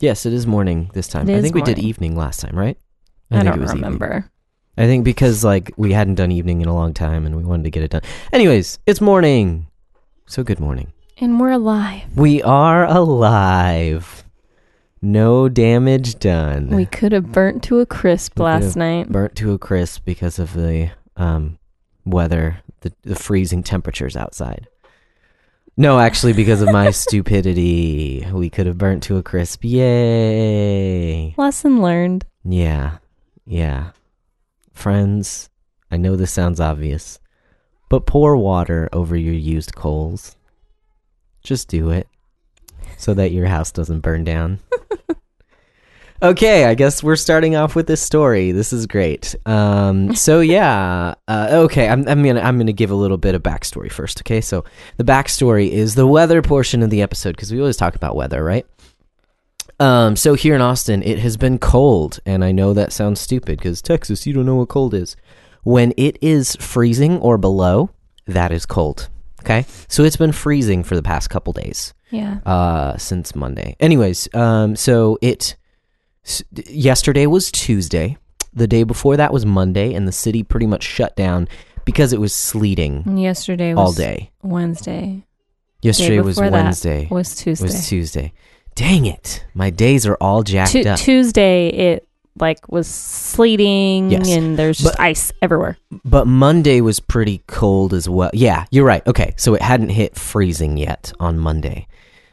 Yes, it is morning this time. It I is think we did morning. evening last time, right? I, think don't it was evening. remember. I think because like we hadn't done evening in a long time and we wanted to get it done. Anyways, it's morning. So good morning. And we're alive. We are alive. No damage done. We could have burnt to a crisp We last night. burnt to a crisp because of the um, weather, the, the freezing temperatures outside. No, actually, because of my stupidity, we could have burnt to a crisp. Yay! Lesson learned. Yeah, yeah. Friends, I know this sounds obvious, but pour water over your used coals. Just do it so that your house doesn't burn down. okay, I guess we're starting off with this story. This is great. Um, so yeah, uh, okay, I'm, I'm gonna I'm gonna give a little bit of backstory first. Okay, so the backstory is the weather portion of the episode because we always talk about weather, right? Um, so here in Austin, it has been cold, and I know that sounds stupid because Texas, you don't know what cold is. When it is freezing or below, that is cold. Okay, so it's been freezing for the past couple days Yeah. uh, since Monday. Anyways, um, so it yesterday was Tuesday. The day before that was Monday, and the city pretty much shut down because it was sleeting yesterday was all day. Wednesday. Yesterday was before that Wednesday. Was Tuesday. Was Tuesday. Dang it! My days are all jacked Tu- up. Tuesday it like was sleeting Yes. and there's just But- ice everywhere. But Monday was pretty cold as well. Yeah, you're right. Okay, so it hadn't hit freezing yet on Monday.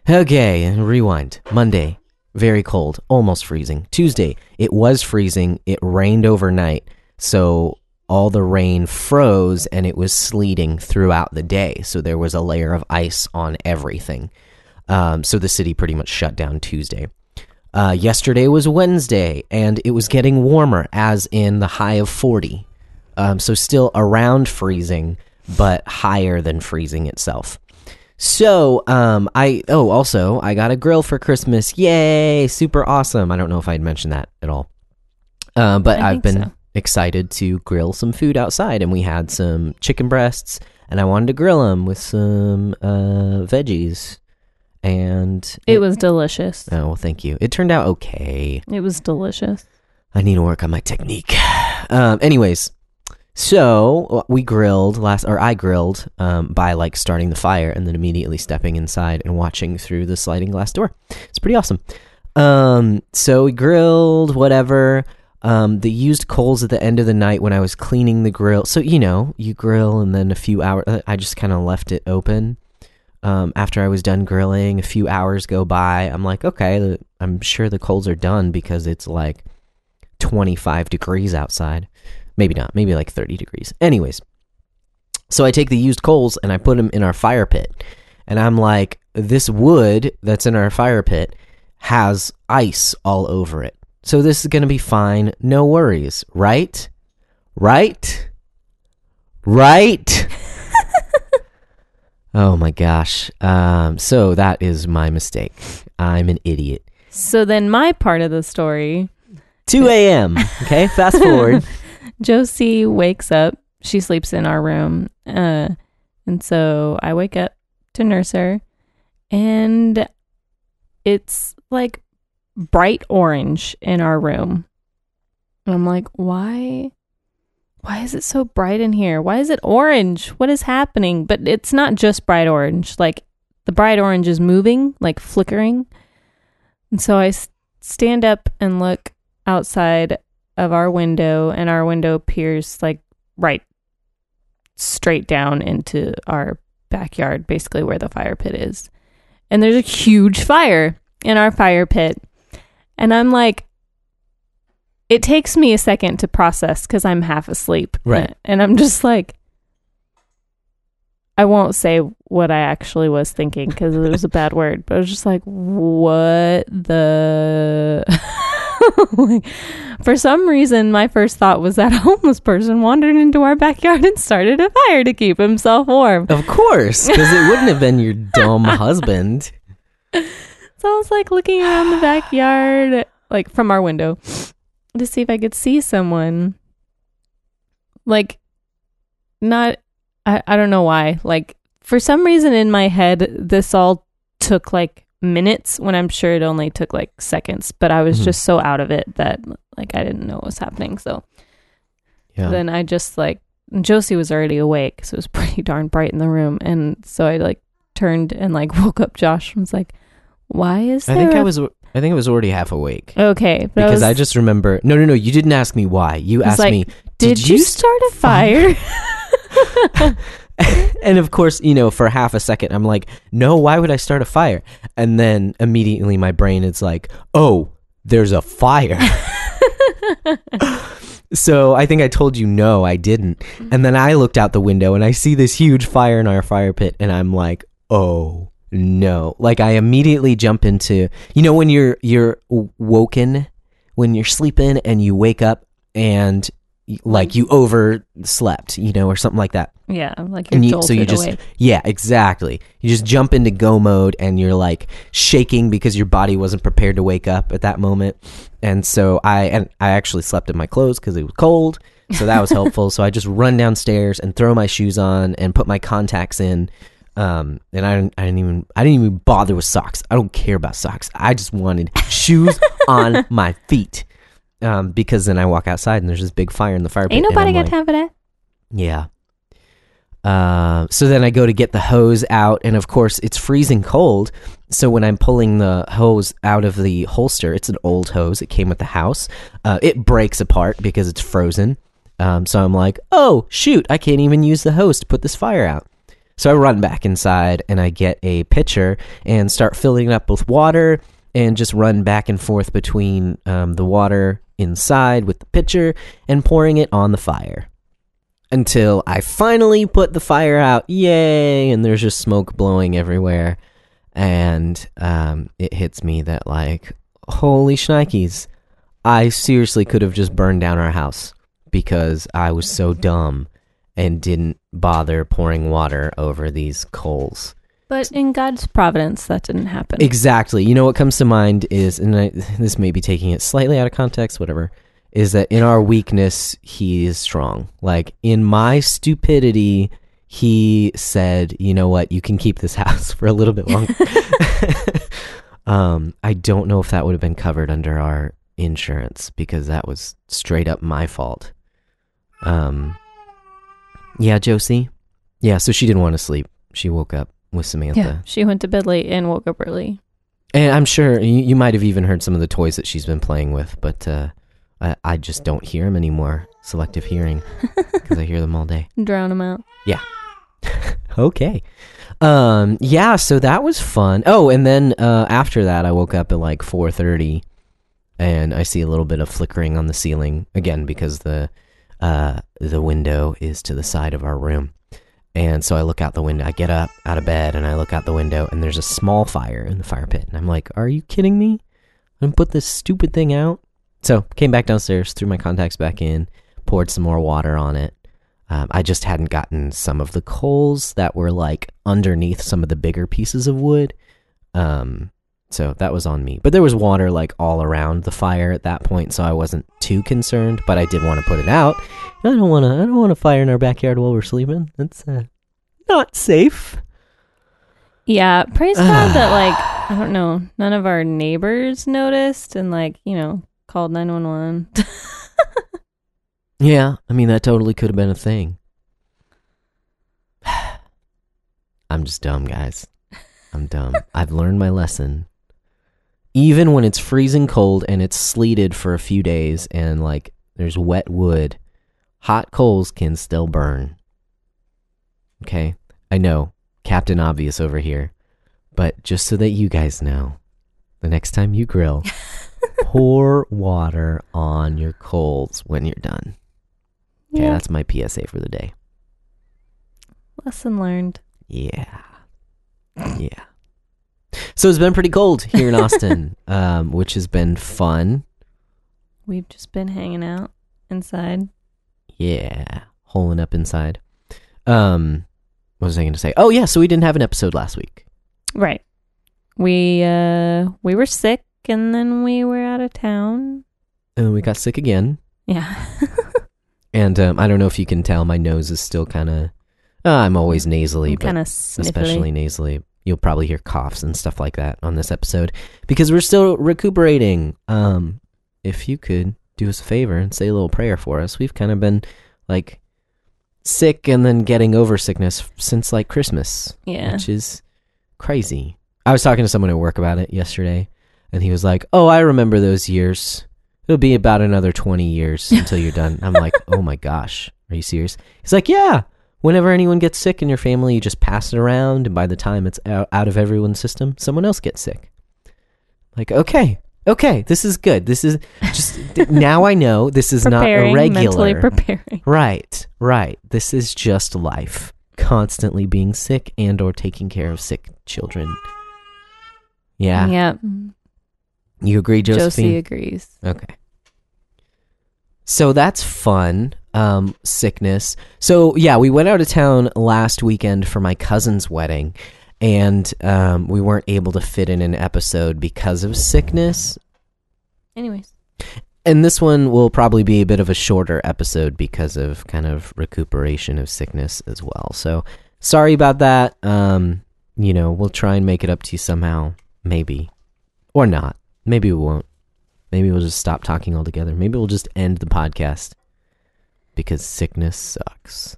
Okay, rewind. Monday, very cold, almost freezing. Tuesday, it was freezing. It rained overnight, so all the rain froze and it was sleeting throughout the day. So there was a layer of ice on everything. Um, so the city pretty much shut down Tuesday. Uh, yesterday was Wednesday, and it was getting warmer, as in the high of 40. Um, so still around freezing, but higher than freezing itself. So, um, I oh also I got a grill for Christmas. Yay! Super awesome. I don't know if I'd mentioned that at all, uh, but I I've been so. excited to grill some food outside, and we had some chicken breasts, and I wanted to grill them with some uh, veggies, and It was delicious. oh well, thank you. It turned out okay. It was delicious. I need to work on my technique. Um, anyways, so uh, we grilled last, or I grilled um, by like starting the fire and then immediately stepping inside and watching through the sliding glass door. It's pretty awesome. Um, so we grilled, whatever. Um, the used coals at the end of the night when I was cleaning the grill. So you know, you grill and then a few hours. I just kind of left it open. Um, after I was done grilling, a few hours go by. I'm like, okay, I'm sure the coals are done because it's like 25 degrees outside. Maybe not, maybe like 30 degrees. Anyways, so I take the used coals and I put them in our fire pit. And I'm like, this wood that's in our fire pit has ice all over it. So this is going to be fine. No worries, right? Right? Right? oh my gosh. Um, so that is my mistake. I'm an idiot. So then my part of the story 2 a.m. Okay, fast forward. Josie wakes up. She sleeps in our room. Uh, and so I wake up to nurse her, and it's like bright orange in our room. And I'm like, why? Why is it so bright in here? Why is it orange? What is happening? But it's not just bright orange. Like the bright orange is moving, like flickering. And so I stand up and look outside of our window and our window peers like right straight down into our backyard basically where the fire pit is. And there's a huge fire in our fire pit. And i'm like it takes me a second to process because i'm half asleep. Right. and i'm just like i won't say what i actually was thinking because it was a bad word but i was just like what the Like, for some reason, my first thought was that a homeless person wandered into our backyard and started a fire to keep himself warm. Of course, because it wouldn't have been your dumb husband. So I was like looking around the backyard, like from our window, to see if I could see someone. Like, not, I, I don't know why. Like, for some reason in my head, this all took like minutes when I'm sure it only took like seconds, but I was Mhm. just so out of it that like I didn't know what was happening. So Yeah. then I just like Josie was already awake, so it was pretty darn bright in the room, and so I like turned and like woke up Josh and was like, "Why is I think I a-" was. I think I was already half awake okay because I, I, just remember. No, no, no. You didn't ask me why. You asked like, me. did, you start a fire? and of course, you know, for half a second, I'm like, no, why would I start a fire? And then immediately my brain is like, oh, there's a fire. so I think I told you no, I didn't. And then I looked out the window and I see this huge fire in our fire pit, and I'm like, oh no! Like I immediately jump into, you know, when you're you're woken, when you're sleeping and you wake up and like you overslept, you know, or something like that. yeah, like And you, so you just awake. yeah, exactly. You just jump into go mode and you're like shaking because your body wasn't prepared to wake up at that moment. And so I and I actually slept in my clothes because it was cold, so that was helpful. so I just run downstairs and throw my shoes on and put my contacts in. Um, and I didn't, I didn't even I didn't even bother with socks. I don't care about socks. I just wanted shoes on my feet. Um, because then I walk outside and there's this big fire in the fire pit. Ain't nobody got like, time for that. yeah. Uh, so then I go to get the hose out, and of course it's freezing cold. So when I'm pulling the hose out of the holster, it's an old hose. It came with the house. Uh, it breaks apart because it's frozen. Um, so I'm like, oh shoot, I can't even use the hose to put this fire out. So I run back inside and I get a pitcher and start filling it up with water and just run back and forth between um, the water inside with the pitcher and pouring it on the fire until I finally put the fire out. Yay! And there's just smoke blowing everywhere. And um, it hits me that, like, holy shnikes, I seriously could have just burned down our house because I was so dumb and didn't bother pouring water over these coals. But in God's providence, that didn't happen. Exactly. You know what comes to mind is, and I, this may be taking it slightly out of context, whatever, is that in our weakness, he is strong. Like in my stupidity, he said, you know what, you can keep this house for a little bit longer. um, I don't know if that would have been covered under our insurance because that was straight up my fault. Um, yeah, Josie. Yeah, so she didn't want to sleep. She woke up with Samantha. yeah, she went to bed late and woke up early. And I'm sure you, you might have even heard some of the toys that she's been playing with, but uh, I, I just don't hear them anymore. Selective hearing, because I hear them all day. Drown them out. Yeah. okay. Um, yeah, so that was fun. Oh, and then uh, after that, I woke up at like 4:30, and I see a little bit of flickering on the ceiling again because the uh, the window is to the side of our room. And so I look out the window. I get up out of bed and I look out the window, and there's a small fire in the fire pit. And I'm like, "Are you kidding me? I'm gonna put this stupid thing out." So came back downstairs, threw my contacts back in, poured some more water on it. Um, I just hadn't gotten some of the coals that were like underneath some of the bigger pieces of wood. Um, so that was on me. But there was water like all around the fire at that point, so I wasn't too concerned. But I did want to put it out. I don't want to. I don't want to fire in our backyard while we're sleeping. That's uh, not safe. Yeah, praise God that like I don't know, none of our neighbors noticed and like you know called nine one one. Yeah, I mean that totally could have been a thing. I'm just dumb, guys. I'm dumb. I've learned my lesson. Even when it's freezing cold and it's sleeted for a few days and like there's wet wood, hot coals can still burn. Okay? I know, Captain Obvious over here. But just so that you guys know, the next time you grill, pour water on your coals when you're done. Okay, yeah, that's my PSA for the day. lesson learned. Yeah. Yeah. So it's been pretty cold here in Austin, um, which has been fun. We've just been hanging out inside. Yeah. Holing up inside. Um, what was I going to say? Oh, yeah. So we didn't have an episode last week. Right. We uh we were sick and then we were out of town. And we got sick again. Yeah. And um, I don't know if you can tell, my nose is still kind of. Uh, I'm always nasally, but kind of especially nasally. You'll probably hear coughs and stuff like that on this episode because we're still recuperating. Um, if you could do us a favor and say a little prayer for us, we've kind of been like sick and then getting over sickness since like Christmas, Yeah. which is crazy. I was talking to someone at work about it yesterday, and he was like, "Oh, I remember those years. It'll be about another twenty years until you're done." I'm like, "Oh my gosh, are you serious?" He's like, "Yeah." Whenever anyone gets sick in your family, you just pass it around, and by the time it's out, of everyone's system, someone else gets sick. Like, okay, okay, this is good. This is just now I know this is not preparing, mentally irregular. preparing. Right, right. This is just life. Constantly being sick and or taking care of sick children. Yeah. Yeah. You agree, Josephine? Josie agrees. Okay. So that's fun. Um, sickness. So yeah, we went out of town last weekend for my cousin's wedding, and um, we weren't able to fit in an episode because of sickness. Anyways. And this one will probably be a bit of a shorter episode because of kind of recuperation of sickness as well. So sorry about that. Um, you know, we'll try and make it up to you somehow, maybe, or not. Maybe we won't. Maybe we'll just stop talking altogether. Maybe we'll just end the podcast because sickness sucks.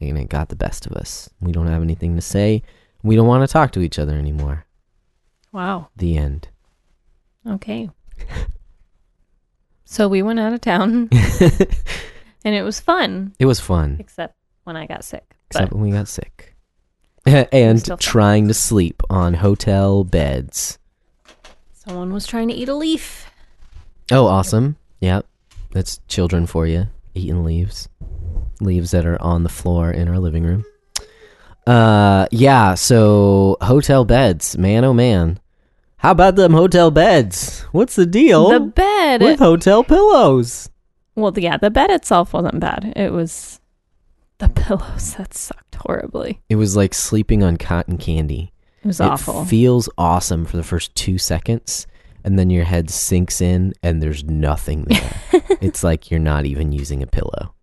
And it got the best of us. We don't have anything to say. We don't want to talk to each other anymore. Wow. The end. Okay. so we went out of town and it was fun, It was fun. except when I got sick. except when we got sick and trying to sleep on hotel beds. someone was trying to eat a leaf. Oh, awesome! Yep, that's children for you eating leaves, leaves that are on the floor in our living room. Uh, yeah. So hotel beds, man, oh man, how about them hotel beds? What's the deal The bed. with hotel pillows? well, yeah, the bed itself wasn't bad. It was the pillows that sucked horribly. It was like sleeping on cotton candy. It was it awful. feels awesome for the first two seconds, and then your head sinks in, and there's nothing there. it's like you're not even using a pillow.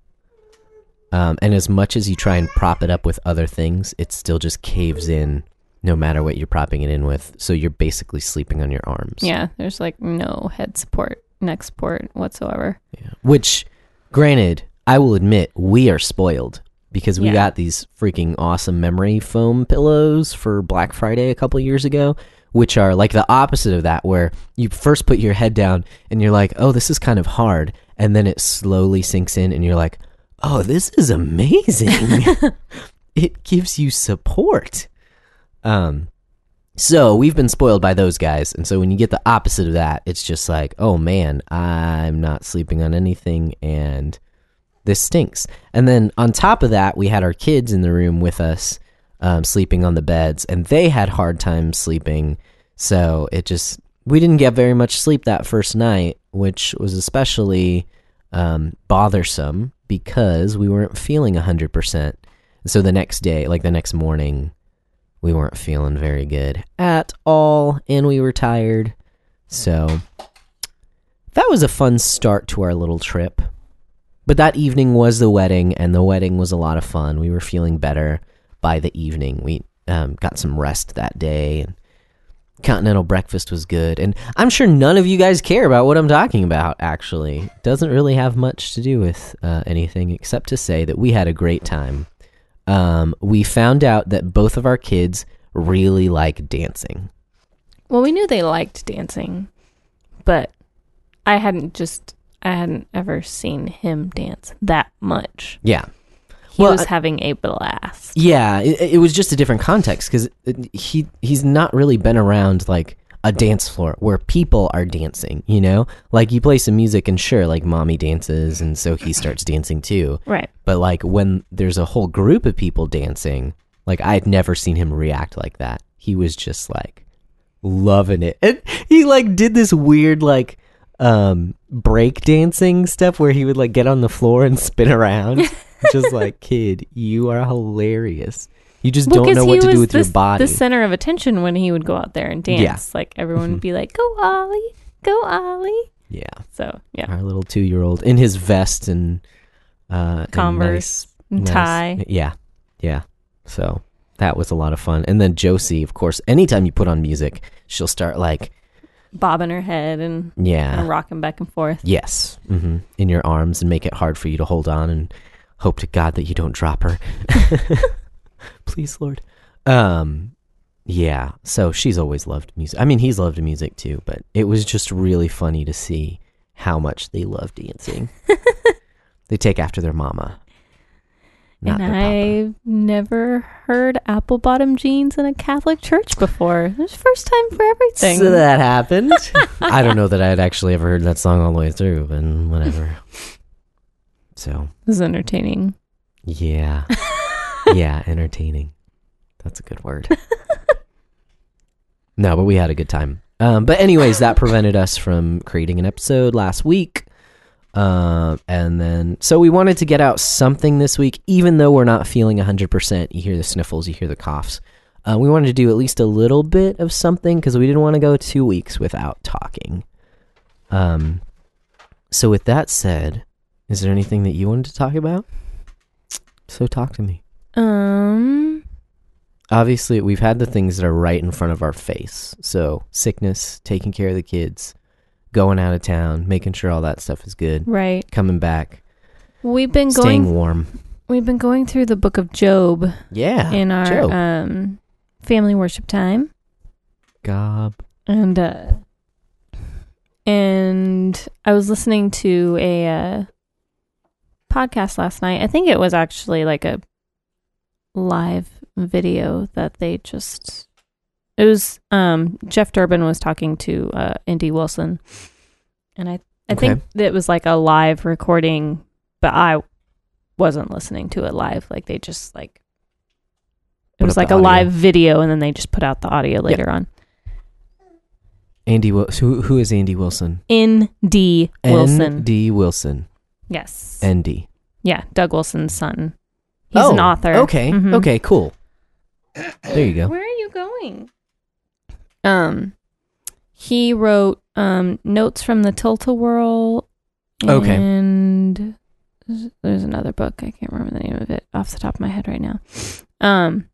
Um, and as much as you try and prop it up with other things, it still just caves in, no matter what you're propping it in with. So you're basically sleeping on your arms. yeah, there's like no head support, neck support whatsoever. Yeah. Which, granted, I will admit we are spoiled because we Yeah. got these freaking awesome memory foam pillows for Black Friday a couple years ago, which are like the opposite of that, where you first put your head down and you're like, oh, this is kind of hard. And then it slowly sinks in and you're like, oh, this is amazing. it gives you support. Um, so we've been spoiled by those guys, and so when you get the opposite of that, it's just like, oh man, I'm not sleeping on anything, and this stinks. And then on top of that, we had our kids in the room with us, um, sleeping on the beds, and they had hard time sleeping. So it just we didn't get very much sleep that first night, which was especially um, bothersome because we weren't feeling hundred percent. So the next day, like the next morning, we weren't feeling very good at all, and we were tired. So that was a fun start to our little trip. But that evening was the wedding, and the wedding was a lot of fun. We were feeling better by the evening. We um, got some rest that day, and continental breakfast was good. And I'm sure none of you guys care about what I'm talking about, actually. Doesn't really have much to do with uh, anything except to say that we had a great time. Um, we found out that both of our kids really like dancing. Well, we knew they liked dancing, but I hadn't just I hadn't ever seen him dance that much. Yeah. He Well, was I- having a blast. Yeah, it, it was just a different context because he he's not really been around like a dance floor where people are dancing. You know, like you play some music and sure, like mommy dances, and so he starts dancing too. Right. But like when there's a whole group of people dancing, like I'd never seen him react like that. He was just like loving it, and he like did this weird like um break dancing stuff where he would like get on the floor and spin around. just like kid, you are hilarious. You just don't know what to do with the, your body. the center of attention when he would go out there and dance. Yeah. Like everyone would be like, "Go Ollie, go Ollie." yeah, So yeah, our little two year old in his vest and uh and Converse, nice- and nice- tie. Yeah, yeah. So that was a lot of fun. And then Josie, of course, anytime you put on music, she'll start like, Bobbing her head and, yeah, and rocking back and forth. yes, hmm in your arms and make it hard for you to hold on and hope to God that you don't drop her. Please, Lord. Um, yeah. So she's always loved music. I mean, he's loved music too, but it was just really funny to see how much they love dancing. they take after their mama. Not and. I've never heard apple bottom jeans in a Catholic church before. It's first time for everything. So that happened. I don't know that I had actually ever heard that song all the way through, but whatever. So It was entertaining. yeah, yeah, entertaining. That's a good word. no, but we had a good time. Um, but anyways, that prevented us from creating an episode last week. Um, and then so we wanted to get out something this week, even though we're not feeling hundred percent. You hear the sniffles, you hear the coughs. Uh, we wanted to do at least a little bit of something because we didn't want to go two weeks without talking. Um, so with that said, is there anything that you wanted to talk about? So talk to me. Um, Obviously, we've had the things that are right in front of our face. So sickness, taking care of the kids, going out of town, making sure all that stuff is good, right. coming back, We've been staying going. warm. We've been going through the book of Job Yeah. in our Job. um family worship time, Gob. and uh, and I was listening to a uh, podcast last night. I think it was actually like a live video that they just. It was um Jeff Durbin was talking to uh N D Wilson, and I I Okay. think it was like a live recording, but I wasn't listening to it live. Like they just like it Put was like a audio. live video, and then they just put out the audio later on. Andy who who is Andy Wilson? N D Wilson. D Wilson. Yes. ND. yeah, Doug Wilson's son. He's oh, an author. Okay. Mhm. Okay, cool. There you go. Where are you going? Um, he wrote um notes from the Tilt-A-Whirl. Okay. And there's- there's another book. I can't remember the name of it off the top of my head right now. Um,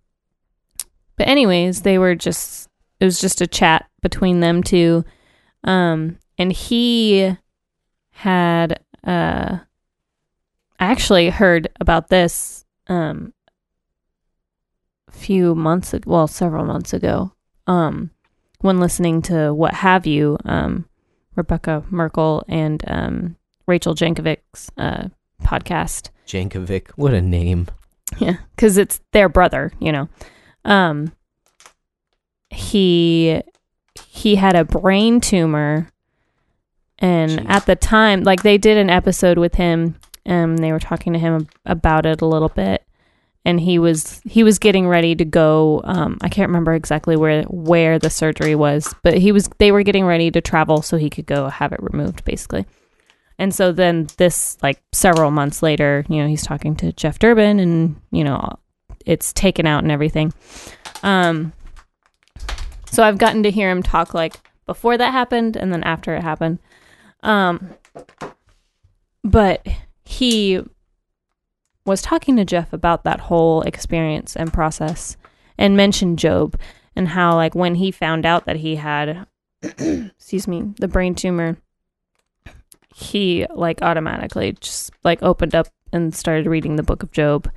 but anyways, they were just it was just a chat between them two. Um, and he had uh, I actually heard about this um a few months ago, well, several months ago. Um, when listening to What Have You, um, Rebekah Merkle and um Rachel Jankovic's uh podcast. Jankovic. What a name. Yeah, because it's their brother, you know. Um, he he had a brain tumor, and Jeez. at the time, like they did an episode with him, and they were talking to him about it a little bit, and he was he was getting ready to go. Um, I can't remember exactly where where the surgery was, but he was they were getting ready to travel so he could go have it removed, basically. And so then this like several months later, you know, he's talking to Jeff Durbin and, you know, it's taken out and everything. Um so I've gotten to hear him talk like before that happened and then after it happened. Um but he was talking to Jeff about that whole experience and process and mentioned Job and how like when he found out that he had excuse me, the brain tumor he like automatically just like opened up and started reading the book of Job.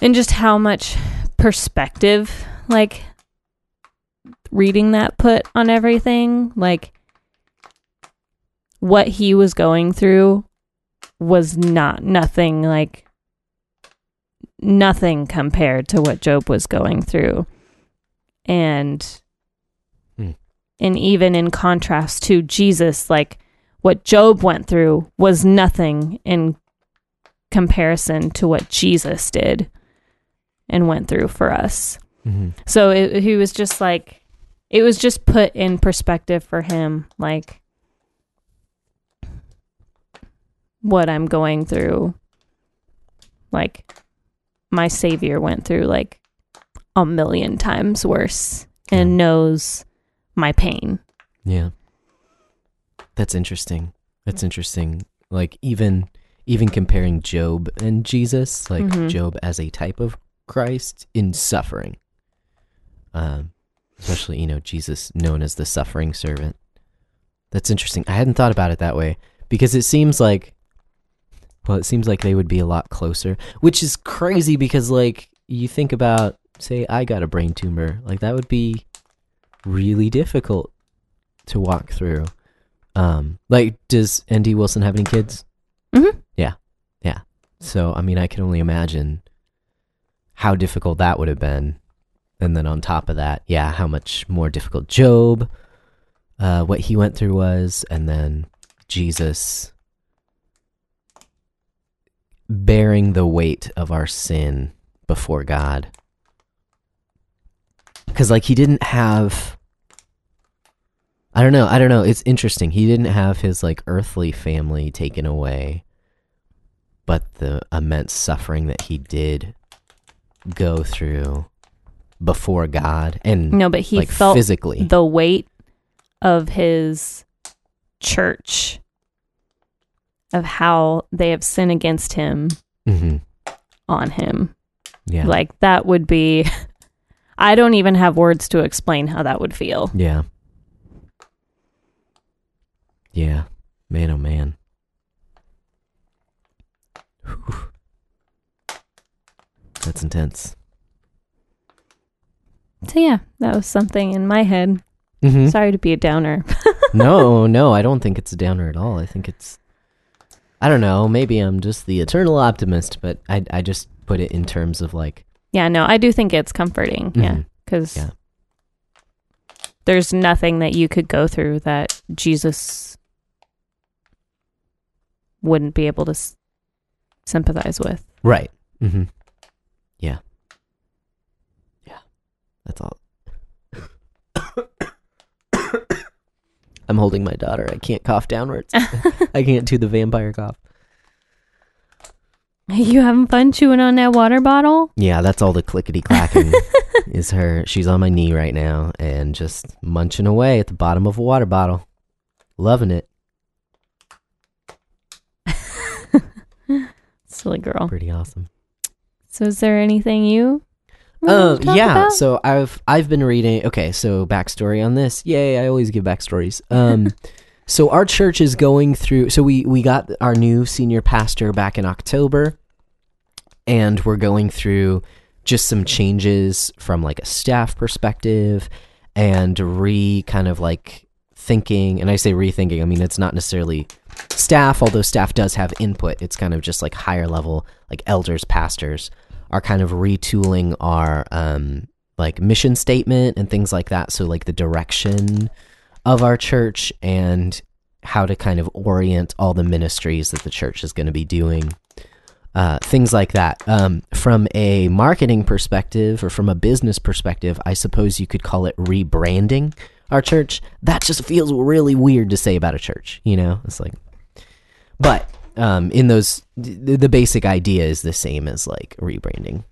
And just how much perspective like reading that put on everything like what he was going through was not nothing like nothing compared to what Job was going through and Hmm. and even in contrast to Jesus like what Job went through was nothing in comparison to what Jesus did and went through for us. hmm So it, he was just like, it was just put in perspective for him, like what I'm going through. Like my Savior went through like a million times worse and Yeah. knows my pain. Yeah. That's interesting. That's interesting. Like even even comparing Job and Jesus, like Mhm. Job as a type of Christ in suffering. Um, especially you know Jesus known as the suffering servant. That's interesting. I hadn't thought about it that way because it seems like, well, it seems like they would be a lot closer, which is crazy because like you think about, say, I got a brain tumor, like that would be really difficult to walk through. Um, like, does Andy Wilson have any kids? Mhm. Yeah, yeah. So, I mean, I can only imagine how difficult that would have been. And then on top of that, yeah, how much more difficult Job, uh, what he went through was, and then Jesus bearing the weight of our sin before God. Because, like, he didn't have. I don't know. I don't know. It's interesting. He didn't have his, like, earthly family taken away, but the immense suffering that he did go through before God and No, but he like felt physically. the weight of his church of how they have sinned against him hmm on him. Yeah. Like that would be I don't even have words to explain how that would feel. Yeah. Yeah. Man, oh man. Whew. That's intense. So yeah, that was something in my head. Mm-hmm. Sorry to be a downer. no, no, I don't think it's a downer at all. I think it's. I don't know. Maybe I'm just the eternal optimist, but I I just put it in terms of like. yeah, no, I do think it's comforting. Yeah, Mhm. because Yeah. there's nothing that you could go through that Jesus wouldn't be able to s- sympathize with. Right. Mm-hmm. Yeah. Yeah. That's all. I'm holding my daughter. I can't cough downwards. I can't do the vampire cough. You having fun chewing on that water bottle? Yeah, that's all the clickety clacking is her. She's on my knee right now and just munching away at the bottom of a water bottle. Loving it. Silly girl. Pretty awesome. So, is there anything you? Uh, yeah. about? So I've I've been reading. Okay, so backstory on this. Yay! I always give backstories. Um, so our church is going through. So we we got our new senior pastor back in October, and we're going through just some changes from like a staff perspective, and re kind of like thinking. And I say rethinking. I mean it's not necessarily staff, although staff does have input. It's kind of just like higher level, like elders, pastors are kind of retooling our um like mission statement and things like that. So like the direction of our church and how to kind of orient all the ministries that the church is going to be doing uh, things like that. Um, from a marketing perspective or from a business perspective i suppose you could call it rebranding our church. That just feels really weird to say about a church you know? It's like but um, in those the, basic idea is the same as like rebranding.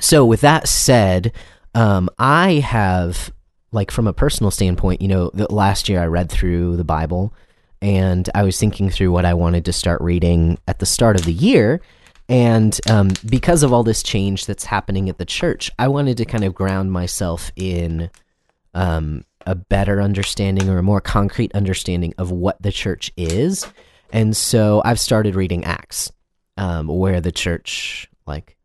So with that said um, i have like from a personal standpoint you know the, last year i read through the bible and i was thinking through what i wanted to start reading at the start of the year and um, because of all this change that's happening at the church i wanted to kind of ground myself in um, a better understanding or a more concrete understanding of what the church is and so I've started reading Acts, um, where the church, like,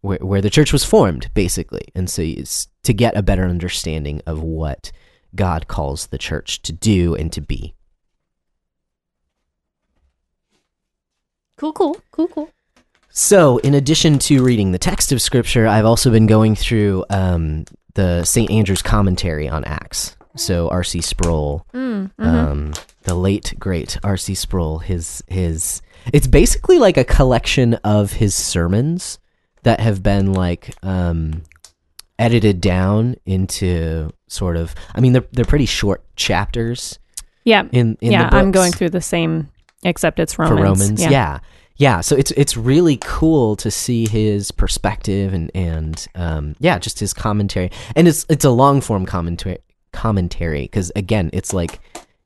where, where the church was formed, basically. And so it's to get a better understanding of what God calls the church to do and to be. Cool, cool, cool, cool. So, in addition to reading the text of Scripture, I've also been going through um, the St. Andrew's commentary on Acts. So, R.C. Sproul, Mm, um, the late great R.C. Sproul. His his it's basically like a collection of his sermons that have been like um, edited down into sort of. I mean, they're they're pretty short chapters yeah, in in yeah. the I'm going through the same, except it's Romans. for Romans. Yeah. yeah. So it's it's really cool to see his perspective and and um, yeah, just his commentary. And it's it's a long form commentary commentary because again, it's like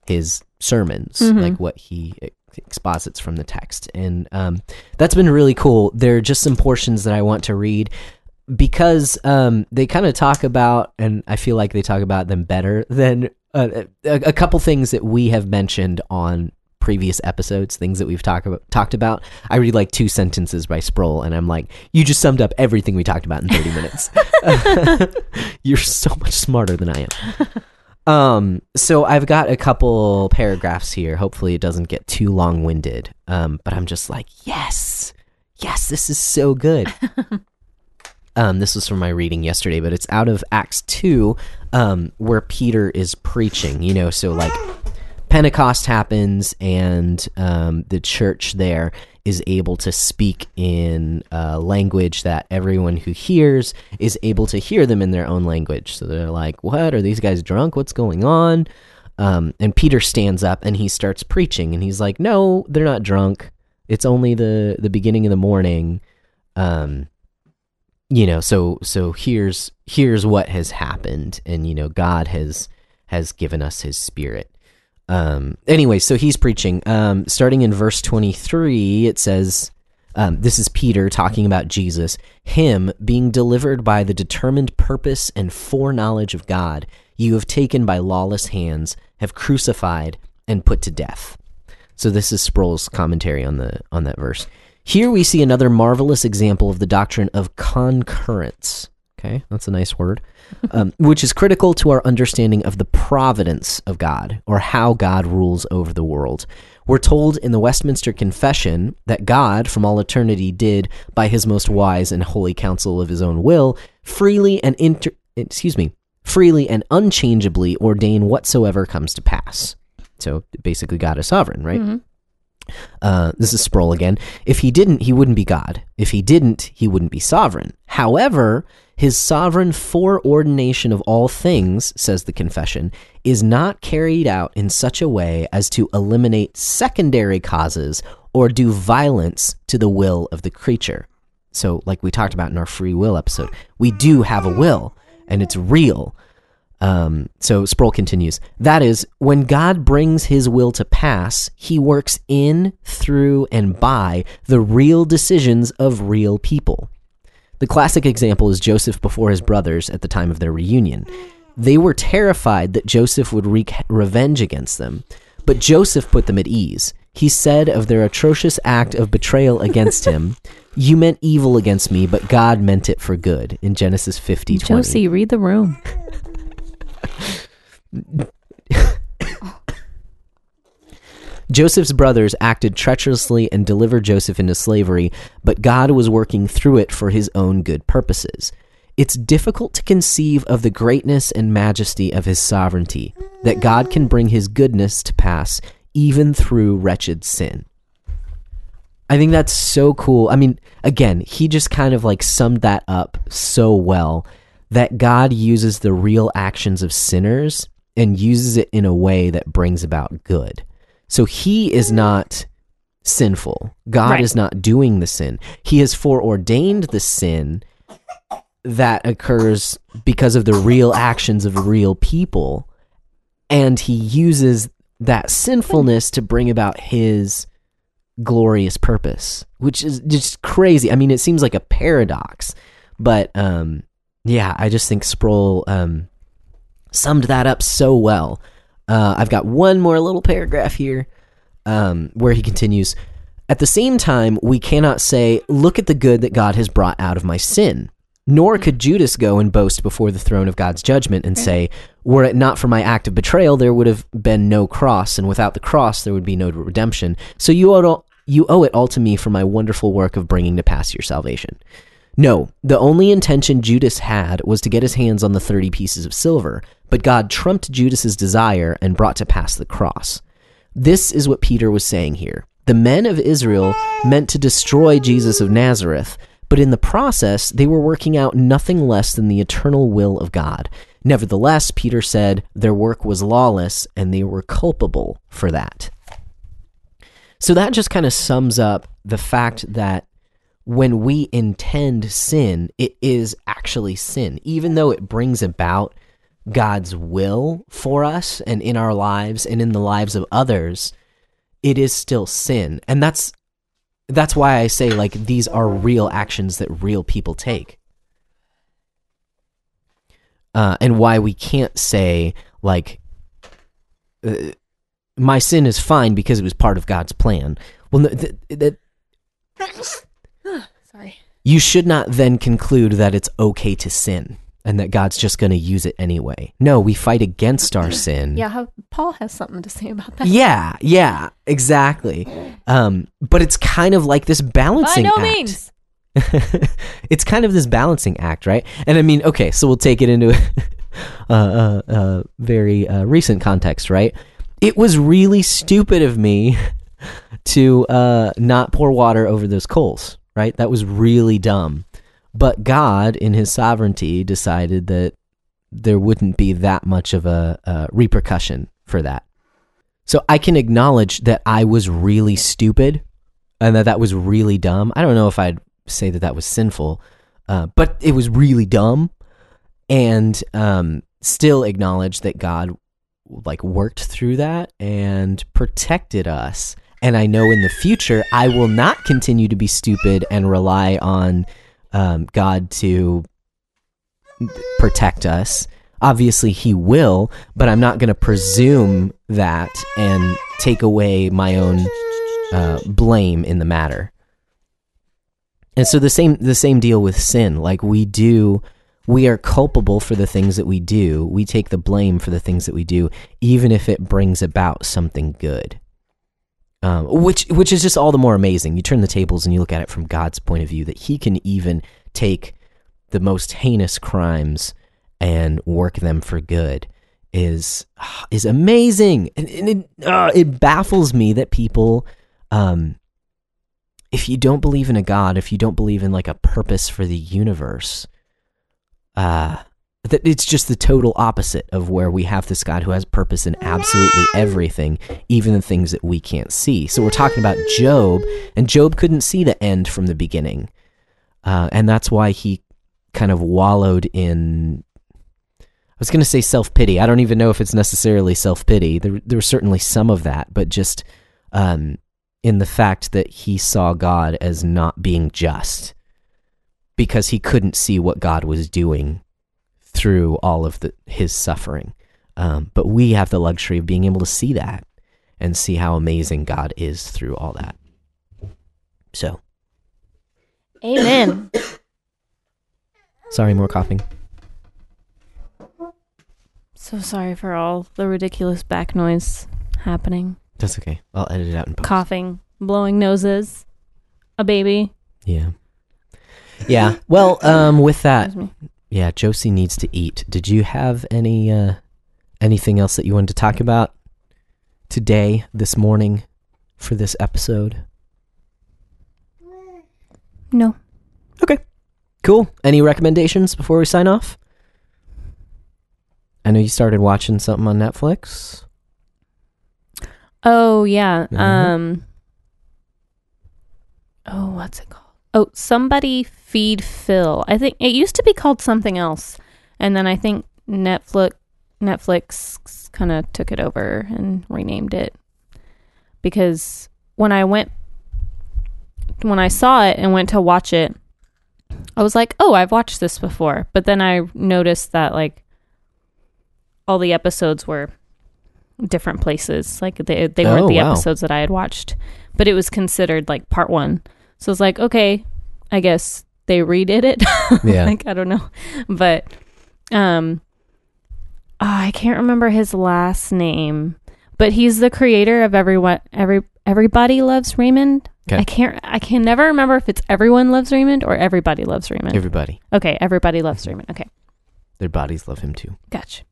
his sermons, Mhm. like what he exposits from the text, and um, that's been really cool. There are just some portions that I want to read. because um, they kind of talk about, and I feel like they talk about them better than uh, a, a couple things that we have mentioned on previous episodes, things that we've talked about. Talked about. I read like two sentences by Sproul, and I'm like, you just summed up everything we talked about in 30 minutes. You're so much smarter than I am. Um, so I've got a couple paragraphs here. Hopefully, it doesn't get too long winded. Um, but I'm just like, yes, yes, this is so good. um, this was from my reading yesterday, but it's out of Acts two, um, where Peter is preaching. You know, so like Pentecost happens, and um, the church there is able to speak in a language that everyone who hears is able to hear them in their own language. So they're like, "What are these guys drunk? What's going on?" Um, and Peter stands up and he starts preaching, and he's like, "No, they're not drunk. It's only the the beginning of the morning." Um, you know, so so here's here's what has happened, and you know, God has has given us His Spirit. Um, anyway, so he's preaching. Um, starting in verse 23, it says, um, This is Peter talking about Jesus, him being delivered by the determined purpose and foreknowledge of God, you have taken by lawless hands, have crucified, and put to death. So this is Sproul's commentary on the on that verse. Here we see another marvelous example of the doctrine of concurrence. Okay, that's a nice word um, which is critical to our understanding of the providence of God or how God rules over the world. We're told in the Westminster Confession that God, from all eternity, did, by his most wise and holy counsel of his own will, freely and inter- excuse me, freely and unchangeably ordain whatsoever comes to pass. So basically, God is sovereign, right? Mm-hmm. Uh, this is Sproul again. If he didn't, he wouldn't be God. If he didn't, he wouldn't be sovereign. However, his sovereign foreordination of all things, says the confession, is not carried out in such a way as to eliminate secondary causes or do violence to the will of the creature. So, like we talked about in our free will episode, we do have a will, and it's real. Um, so Sproul continues. That is, when God brings his will to pass, he works in, through, and by the real decisions of real people. The classic example is Joseph before his brothers at the time of their reunion. They were terrified that Joseph would wreak revenge against them, but Joseph put them at ease. He said of their atrocious act of betrayal against him, You meant evil against me, but God meant it for good. In Genesis 50 20. Josie, read the room. Joseph's brothers acted treacherously and delivered Joseph into slavery, but God was working through it for his own good purposes. It's difficult to conceive of the greatness and majesty of his sovereignty, that God can bring his goodness to pass even through wretched sin. I think that's so cool. I mean, again, he just kind of like summed that up so well that God uses the real actions of sinners and uses it in a way that brings about good. So he is not sinful. God right. is not doing the sin. He has foreordained the sin that occurs because of the real actions of real people. And he uses that sinfulness to bring about his glorious purpose, which is just crazy. I mean, it seems like a paradox, but um, yeah, I just think Sproul um, summed that up so well. Uh, I've got one more little paragraph here um, where he continues At the same time, we cannot say, Look at the good that God has brought out of my sin. Nor could Judas go and boast before the throne of God's judgment and say, Were it not for my act of betrayal, there would have been no cross, and without the cross, there would be no redemption. So you owe all, you owe it all to me for my wonderful work of bringing to pass your salvation. No, the only intention Judas had was to get his hands on the 30 pieces of silver, but God trumped Judas's desire and brought to pass the cross. This is what Peter was saying here. The men of Israel meant to destroy Jesus of Nazareth, but in the process, they were working out nothing less than the eternal will of God. Nevertheless, Peter said their work was lawless and they were culpable for that. So that just kind of sums up the fact that when we intend sin, it is actually sin, even though it brings about God's will for us and in our lives and in the lives of others, it is still sin. And that's that's why I say like these are real actions that real people take. uh, and why we can't say like uh, my sin is fine because it was part of God's plan. Well, no, th- that Sorry. you should not then conclude that it's okay to sin and that God's just going to use it anyway. No, we fight against our sin. Yeah, how, Paul has something to say about that. Yeah, yeah, exactly. Um, but it's kind of like this By balancing no act. means. it's kind of this balancing act, right? And I mean, okay, so we'll take it into a, a, a very uh, recent context, right? It was really stupid of me to uh, not pour water over those coals, right? That was really dumb. But God, in His sovereignty, decided that there wouldn't be that much of a, a repercussion for that. So I can acknowledge that I was really stupid and that that was really dumb. I don't know if I'd say that that was sinful, uh, but it was really dumb, and um, still acknowledge that God like worked through that and protected us. And I know in the future I will not continue to be stupid and rely on um, God to protect us. Obviously, He will, but I'm not going to presume that and take away my own uh, blame in the matter. And so the same the same deal with sin. Like we do, we are culpable for the things that we do. We take the blame for the things that we do, even if it brings about something good. Um, which which is just all the more amazing. You turn the tables and you look at it from God's point of view that He can even take the most heinous crimes and work them for good is is amazing, and, and it uh, it baffles me that people, um, if you don't believe in a God, if you don't believe in like a purpose for the universe, uh, that it's just the total opposite of where we have this God who has purpose in absolutely everything, even the things that we can't see. So we're talking about Job, and Job couldn't see the end from the beginning, uh, and that's why he kind of wallowed in. I was going to say self pity. I don't even know if it's necessarily self pity. There, there was certainly some of that, but just um, in the fact that he saw God as not being just because he couldn't see what God was doing through all of the, his suffering. Um, but we have the luxury of being able to see that and see how amazing God is through all that. So, Amen. sorry, more coughing. so sorry for all the ridiculous back noise happening. That's okay. I'll edit it out in post. Coughing, blowing noses, a baby. Yeah. Yeah. Well, um, with that, Excuse me. Yeah, Josie needs to eat. Did you have any uh, anything else that you wanted to talk about today, this morning, for this episode? No. Okay. Cool. Any recommendations before we sign off? I know you started watching something on Netflix. Oh yeah. Mhm. Um. Oh, what's it called? Oh, somebody feed Phil. I think it used to be called something else, and then I think Netflix Netflix kind of took it over and renamed it because when I went when I saw it and went to watch it, I was like, "Oh, I've watched this before." But then I noticed that like all the episodes were different places. Like they they weren't Oh, the wow. episodes that I had watched, but it was considered like part 1. So it's like, okay, I guess they redid it. Yeah. like I don't know. But um ah, I can't remember his last name, but he's the creator of everyone every everybody loves Raymond. Okay. I can't I can never remember if it's everyone loves Raymond or everybody loves Raymond. Everybody, okay, everybody loves Raymond. Okay. their bodies love him too. Gotcha.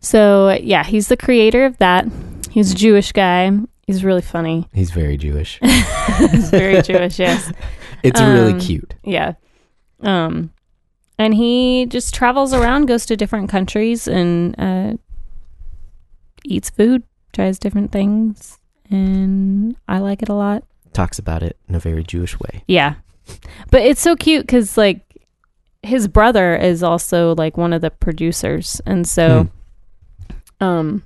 So yeah, he's the creator of that. He's a Jewish guy. He's really funny. He's very Jewish. He's very Jewish, yes. It's really Um, cute. Yeah. Um and he just travels around, goes to different countries and uh eats food, tries different things, and I like it a lot. Talks about it in a very Jewish way. Yeah. But it's so cute cuz like his brother is also like one of the producers and so um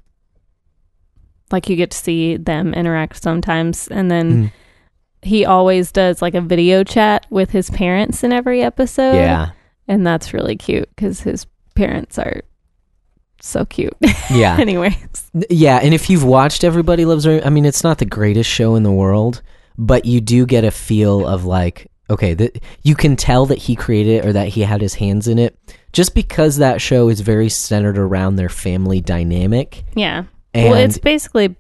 like you get to see them interact sometimes and then Mm. he always does like a video chat with his parents in every episode yeah. and that's really cute because his parents are so cute. Yeah. Anyways, Yeah, and if you've watched Everybody Loves Raymond, I mean, it's not the greatest show in the world, but you do get a feel of like, okay, that you can tell that he created it or that he had his hands in it, just because that show is very centered around their family dynamic. yeah. And well, it's basically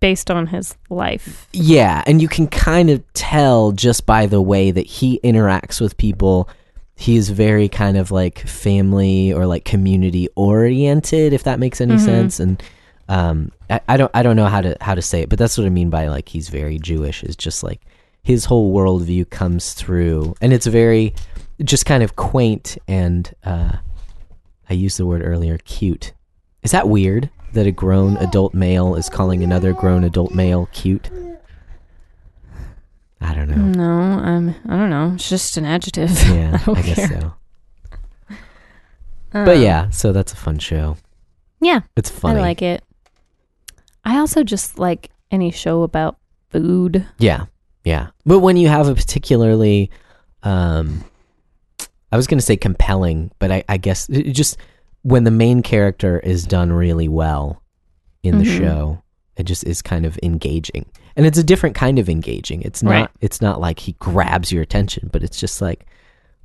based on his life. yeah, and you can kind of tell just by the way that he interacts with people. He's very kind of like family or like community oriented, if that makes any Mhm. sense. And um, I, I don't I don't know how to how to say it, but that's what I mean by like he's very Jewish. Is just like his whole worldview comes through, and it's very just kind of quaint and uh, I used the word earlier, cute. Is that weird that a grown adult male is calling another grown adult male cute? I don't know. No, I'm. I don't know. It's just an adjective. Yeah, I I guess so. Um, But yeah, so that's a fun show. yeah, It's funny. I like it. I also just like any show about food. Yeah, yeah. But when you have a particularly, um, I was going to say compelling, but I, I guess just when the main character is done really well in the Mhm. show, it just is kind of engaging, and it's a different kind of engaging. It's not. Right. It's not like he grabs your attention, but it's just like,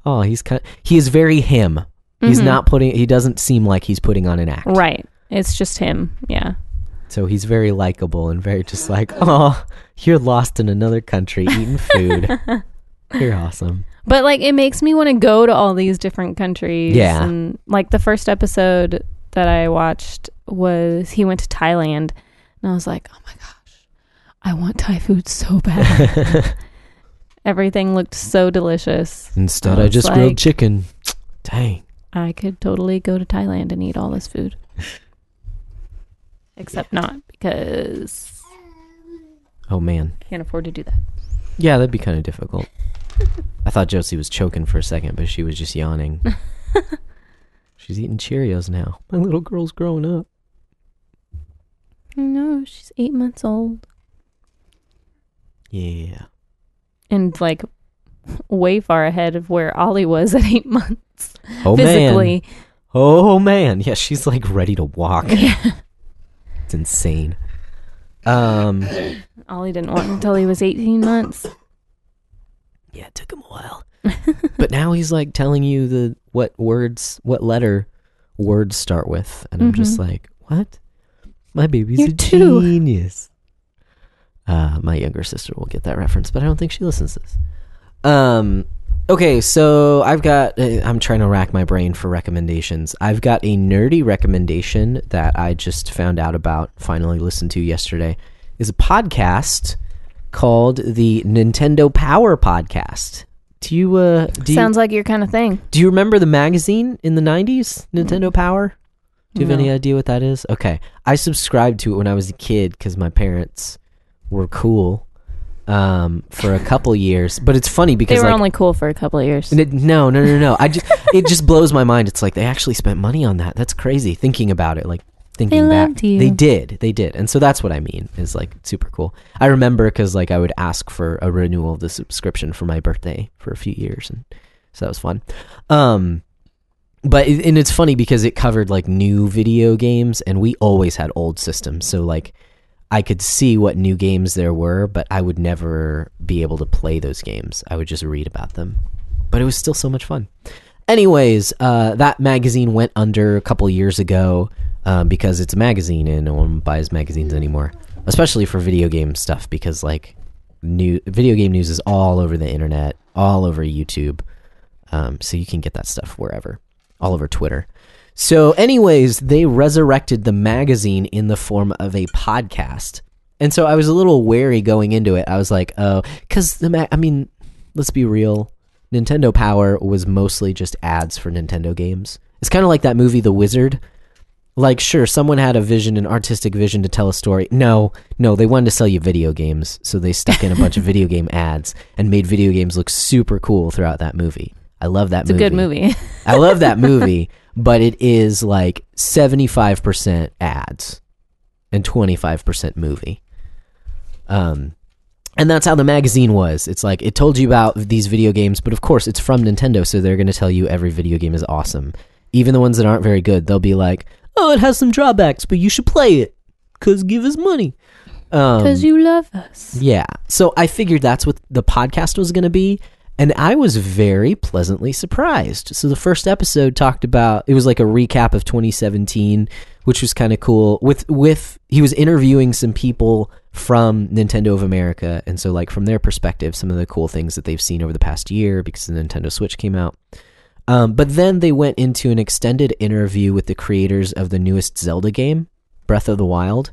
oh, he's kind. He is very him. He's Mhm. not putting. He doesn't seem like he's putting on an act. Right. It's just him. Yeah. So he's very likable and very just like, oh, you're lost in another country eating food. you're awesome. But like it makes me want to go to all these different countries. Yeah. And like the first episode that I watched was he went to Thailand and I was like, "Oh my gosh. I want Thai food so bad." Everything looked so delicious. Instead, I I just grilled chicken. Dang. I could totally go to Thailand and eat all this food. Except not because Oh man. Can't afford to do that. Yeah, that'd be kind of difficult. I thought Josie was choking for a second, but she was just yawning. She's eating Cheerios now. My little girl's growing up. No, she's eight months old. Yeah. And like way far ahead of where Ollie was at eight months. Oh physically. man. Oh man. Yeah, she's like ready to walk. Yeah. It's insane. Um. Ollie didn't want until he was 18 months. Yeah, it took him a while. but now he's like telling you the what words, what letter words start with, and I'm just Mhm. like, what? My baby's You're a two. genius. Uh, my younger sister will get that reference, but I don't think she listens to this. Um. Okay, so I've got. uh, I'm trying to rack my brain for recommendations. I've got a nerdy recommendation that I just found out about. Finally, listened to yesterday. Is a podcast called the Nintendo Power Podcast. Do you uh do you, Sounds like your kind of thing. do you remember the magazine in the 90s, Nintendo Power? Do you have any idea what that is? Okay. I subscribed to it when I was a kid cuz my parents were cool um for a couple years, but it's funny because They because were like only cool for a couple of years. it- no, no, no, no. I just it just blows my mind. It's like they actually spent money on that. That's crazy thinking about it. Like thinking back, loved you. they did, they did, and so that's what I mean. Is like super cool. I remember because like I would ask for a renewal of the subscription for my birthday for a few years, and so that was fun. Um, but it, and it's funny because it covered like new video games, and we always had old systems. So like I could see what new games there were, but I would never be able to play those games. I would just read about them. But it was still so much fun. Anyways, uh, that magazine went under a couple years ago um, because it's a magazine and no one buys magazines anymore, especially for video game stuff because like new video game news is all over the internet, all over YouTube. Um, so you can get that stuff wherever, all over Twitter. So, anyways, they resurrected the magazine in the form of a podcast. And so I was a little wary going into it. I was like, oh, because the, ma- I mean, let's be real. Nintendo Power was mostly just ads for Nintendo games. It's kind of like that movie, The Wizard. Like, sure, someone had a vision, an artistic vision to tell a story. No, no, they wanted to sell you video games. So they stuck in a bunch of video game ads and made video games look super cool throughout that movie. I love that movie. It's a good movie. I love that movie, but it is like 75% ads and 25% movie. Um and that's how the magazine was. It's like it told you about these video games, but of course it's from Nintendo, so they're going to tell you every video game is awesome. even the ones that aren't very good, they'll be like, "Oh, it has some drawbacks, but you should play it cuz give us money." Um, Because you love us. yeah. So I figured that's what the podcast was going to be. And I was very pleasantly surprised. So the first episode talked about it was like a recap of 2017, which was kind of cool. With with he was interviewing some people from Nintendo of America, and so like from their perspective, some of the cool things that they've seen over the past year because the Nintendo Switch came out. Um, but then they went into an extended interview with the creators of the newest Zelda game, Breath of the Wild,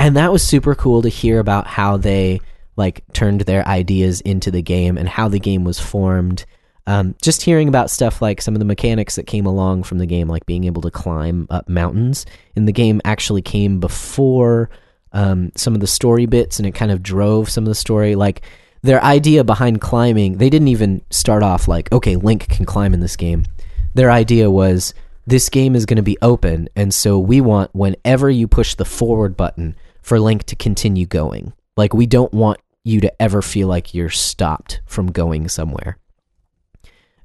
and that was super cool to hear about how they like turned their ideas into the game and how the game was formed. Um, just hearing about stuff like some of the mechanics that came along from the game, like being able to climb up mountains in the game, actually came before um, some of the story bits, and it kind of drove some of the story. Like their idea behind climbing, they didn't even start off like, okay, Link can climb in this game. Their idea was this game is going to be open, and so we want whenever you push the forward button for Link to continue going. Like we don't want you to ever feel like you're stopped from going somewhere.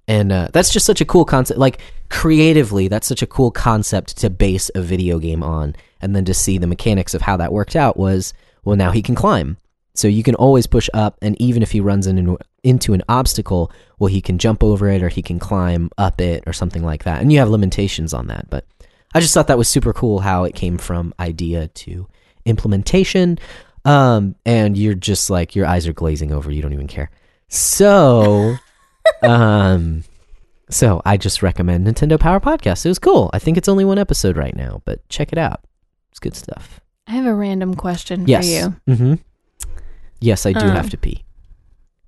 And uh, that's just such a cool concept. Like creatively, that's such a cool concept to base a video game on. And then to see the mechanics of how that worked out was, well, now he can climb. So you can always push up, and even if he runs in, into an obstacle, well, he can jump over it or he can climb up it or something like that. And you have limitations on that. But I just thought that was super cool how it came from idea to implementation. Um, and you're just like your eyes are glazing over. You don't even care. So, um, so I just recommend Nintendo Power Podcast. It was cool. I think it's only one episode right now, but check it out. It's good stuff. I have a random question Yes. for you. Mm-hmm. Yes, I do Um, have to pee.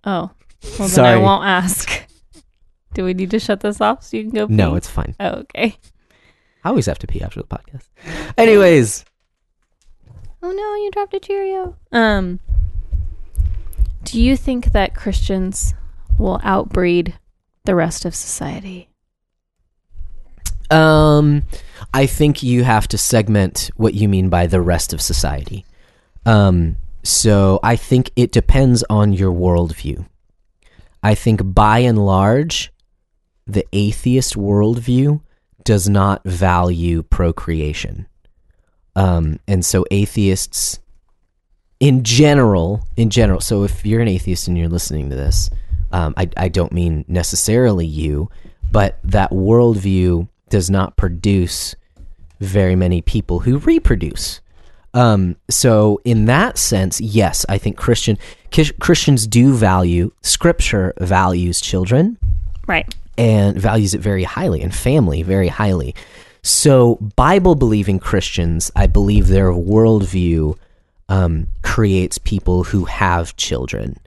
Oh, well then I won't ask. Do we need to shut this off so you can go? Pee? No, it's fine. Oh, okay. I always have to pee after the podcast. Anyways, Oh no, you dropped a Cheerio. Um, do you think that Christians will outbreed the rest of society? Um, I think you have to segment what you mean by the rest of society. Um, so I think it depends on your worldview. I think by and large, the atheist worldview does not value procreation. Um, and so atheists, in general, in general, so if you're an atheist and you're listening to this, um, I, I don't mean necessarily you, but that worldview does not produce very many people who reproduce. Um, so in that sense, yes, I think Christian Christians do value Scripture values children Right. and values it very highly, and family very highly. So, Bible believing Christians, I believe their worldview um, creates people who have children.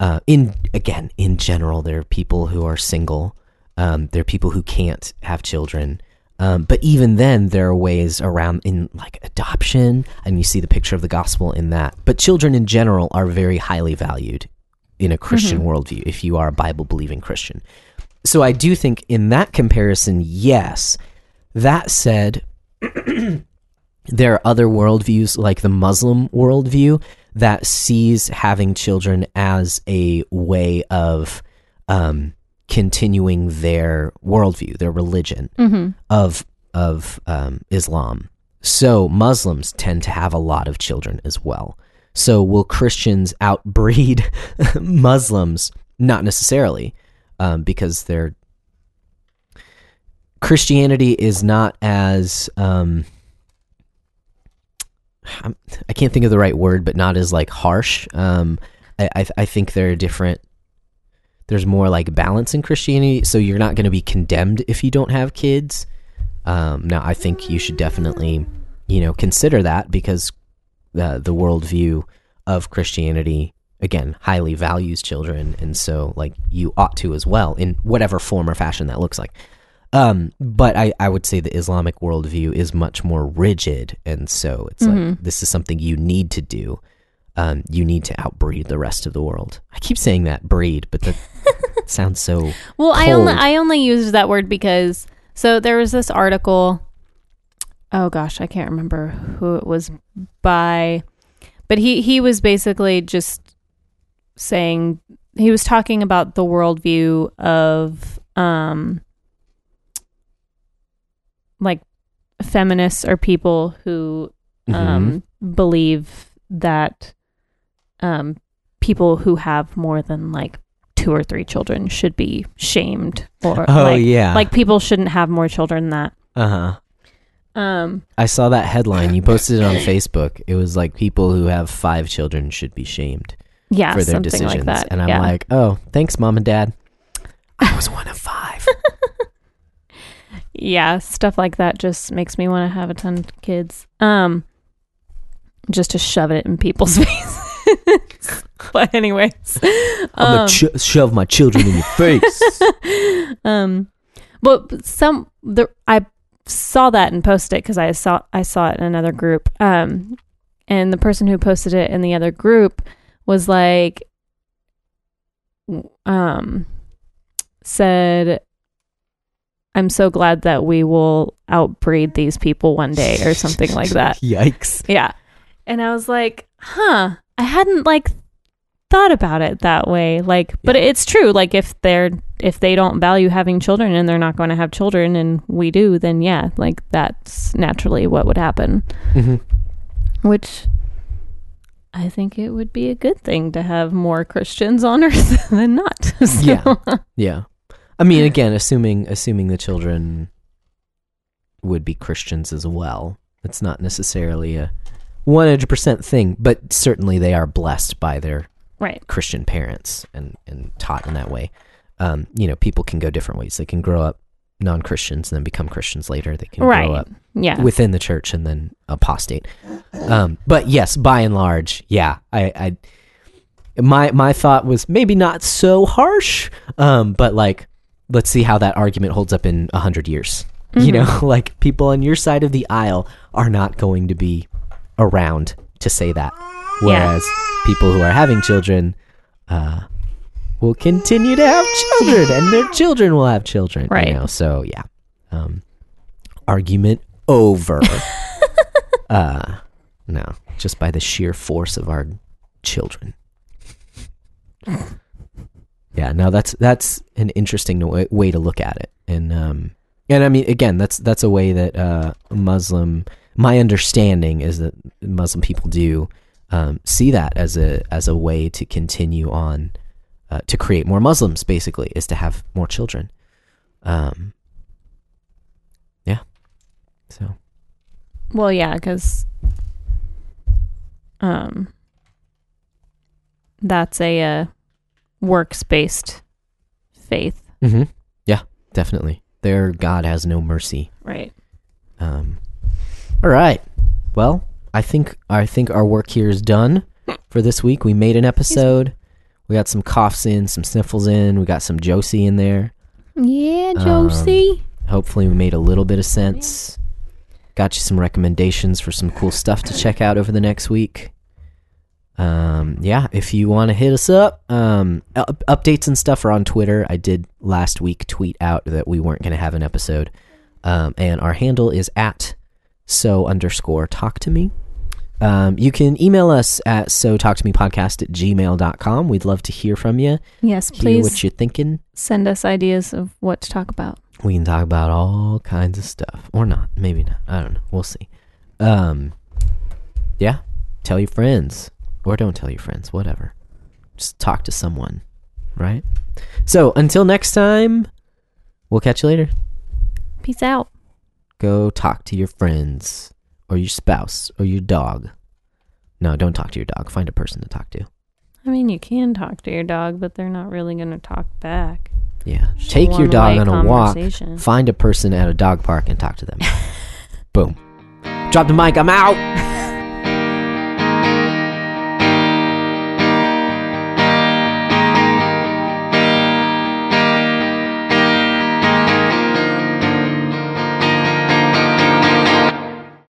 Uh, in again, in general, there are people who are single. Um, there are people who can't have children. Um, but even then, there are ways around in like adoption, and you see the picture of the gospel in that. But children in general are very highly valued in a Christian worldview if you are a Bible believing Christian. So I do think in that comparison, yes. That said, there are other worldviews like the Muslim worldview that sees having children as a way of um, continuing their worldview, their religion Mm-hmm. of of um, Islam. So Muslims tend to have a lot of children as well. So will Christians outbreed Muslims? Not necessarily, um, because they're Christianity is not as um, I'm, I can't think of the right word, but not as like harsh. Um, I, I I think there are different. There's more like balance in Christianity, so you're not going to be condemned if you don't have kids. Um, now, I think you should definitely, you know, consider that because uh, the worldview of Christianity again highly values children, and so like you ought to as well in whatever form or fashion that looks like. Um, but I, I would say the Islamic worldview is much more rigid, and so it's like this is something you need to do. Um, you need to outbreed the rest of the world. I keep saying that breed, but that sounds so. Well, I only I only used that word because so there was this article. Oh gosh, I can't remember who it was by, but he he was basically just saying he was talking about the worldview of um like feminists or people who Mhm. um, believe that um, people who have more than like two or three children should be shamed or oh like, yeah, like people shouldn't have more children than that. uh huh. Um, I saw that headline. You posted it on Facebook. It was like people who have five children should be shamed yeah, for their something decisions. like that. And I'm yeah. like, oh, thanks, mom and dad. I was one of five. yeah, stuff like that just makes me want to have a ton of kids. Um, just to shove it in people's faces. but anyways, I'm um, gonna ch- shove my children in your face. um, but some the I saw that and posted it because I saw I saw it in another group. Um, and the person who posted it in the other group was like, um, said, "I'm so glad that we will outbreed these people one day" or something like that. Yikes. Yeah. And I was like, huh, I hadn't like thought about it that way. Like, but it's true. Like if they're if they don't value having children and they're not going to have children and we do, then yeah, like that's naturally what would happen. hmm Which I think it would be a good thing to have more Christians on earth than not. So- Yeah. Yeah. I mean, again, assuming assuming the children would be Christians as well. It's not necessarily a 100% thing, but certainly they are blessed by their Right. Christian parents and, and taught in that way. Um, you know, people can go different ways. They can grow up non Christians and then become Christians later. They can Right. grow up Yeah. within the church and then apostate. Um, but yes, by and large, yeah, I, I my my thought was maybe not so harsh, um, but like let's see how that argument holds up in a hundred years. You know, like people on your side of the aisle are not going to be around to say that, whereas people who are having children uh, will continue to have children, and their children will have children. Right. You know, so yeah, um, argument over. uh, no, just by the sheer force of our children. yeah, no, that's that's an interesting way, way to look at it, and um, and I mean, again, that's that's a way that uh, Muslim. My understanding is that Muslim people do um, see that as a as a way to continue on uh, to create more Muslims. Basically, is to have more children. Um, yeah. So Well, yeah, because um, that's a uh, works based faith, hmm Yeah, definitely. Their God has no mercy. right? Um, all right. Well, I think I think our work here is done for this week. We made an episode. We got some coughs in, some sniffles in. We got some Josie in there. Yeah, Josie. Hopefully, we made a little bit of sense. Got you some recommendations for some cool stuff to check out over the next week. Um, yeah, if you want to hit us up, um, up- updates and stuff are on Twitter. I did last week tweet out that we weren't going to have an episode, um, and our handle is at so underscore talk to me. Um, you can email us at so talk to me podcast at gmail.com. We'd love to hear from you, yes, hear please what you're thinking. send us ideas of what to talk about. we can talk about all kinds of stuff or not maybe not i don't know we'll see um yeah tell your friends or don't tell your friends whatever just talk to someone right so until next time we'll catch you later Peace out. Go talk to your friends or your spouse or your dog. No don't talk to your dog. Find a person to talk to. I mean, you can talk to your dog, but they're not really going to talk back. yeah. Just take your dog on a walk. find a person at a dog park and talk to them. Boom. Drop the mic. I'm out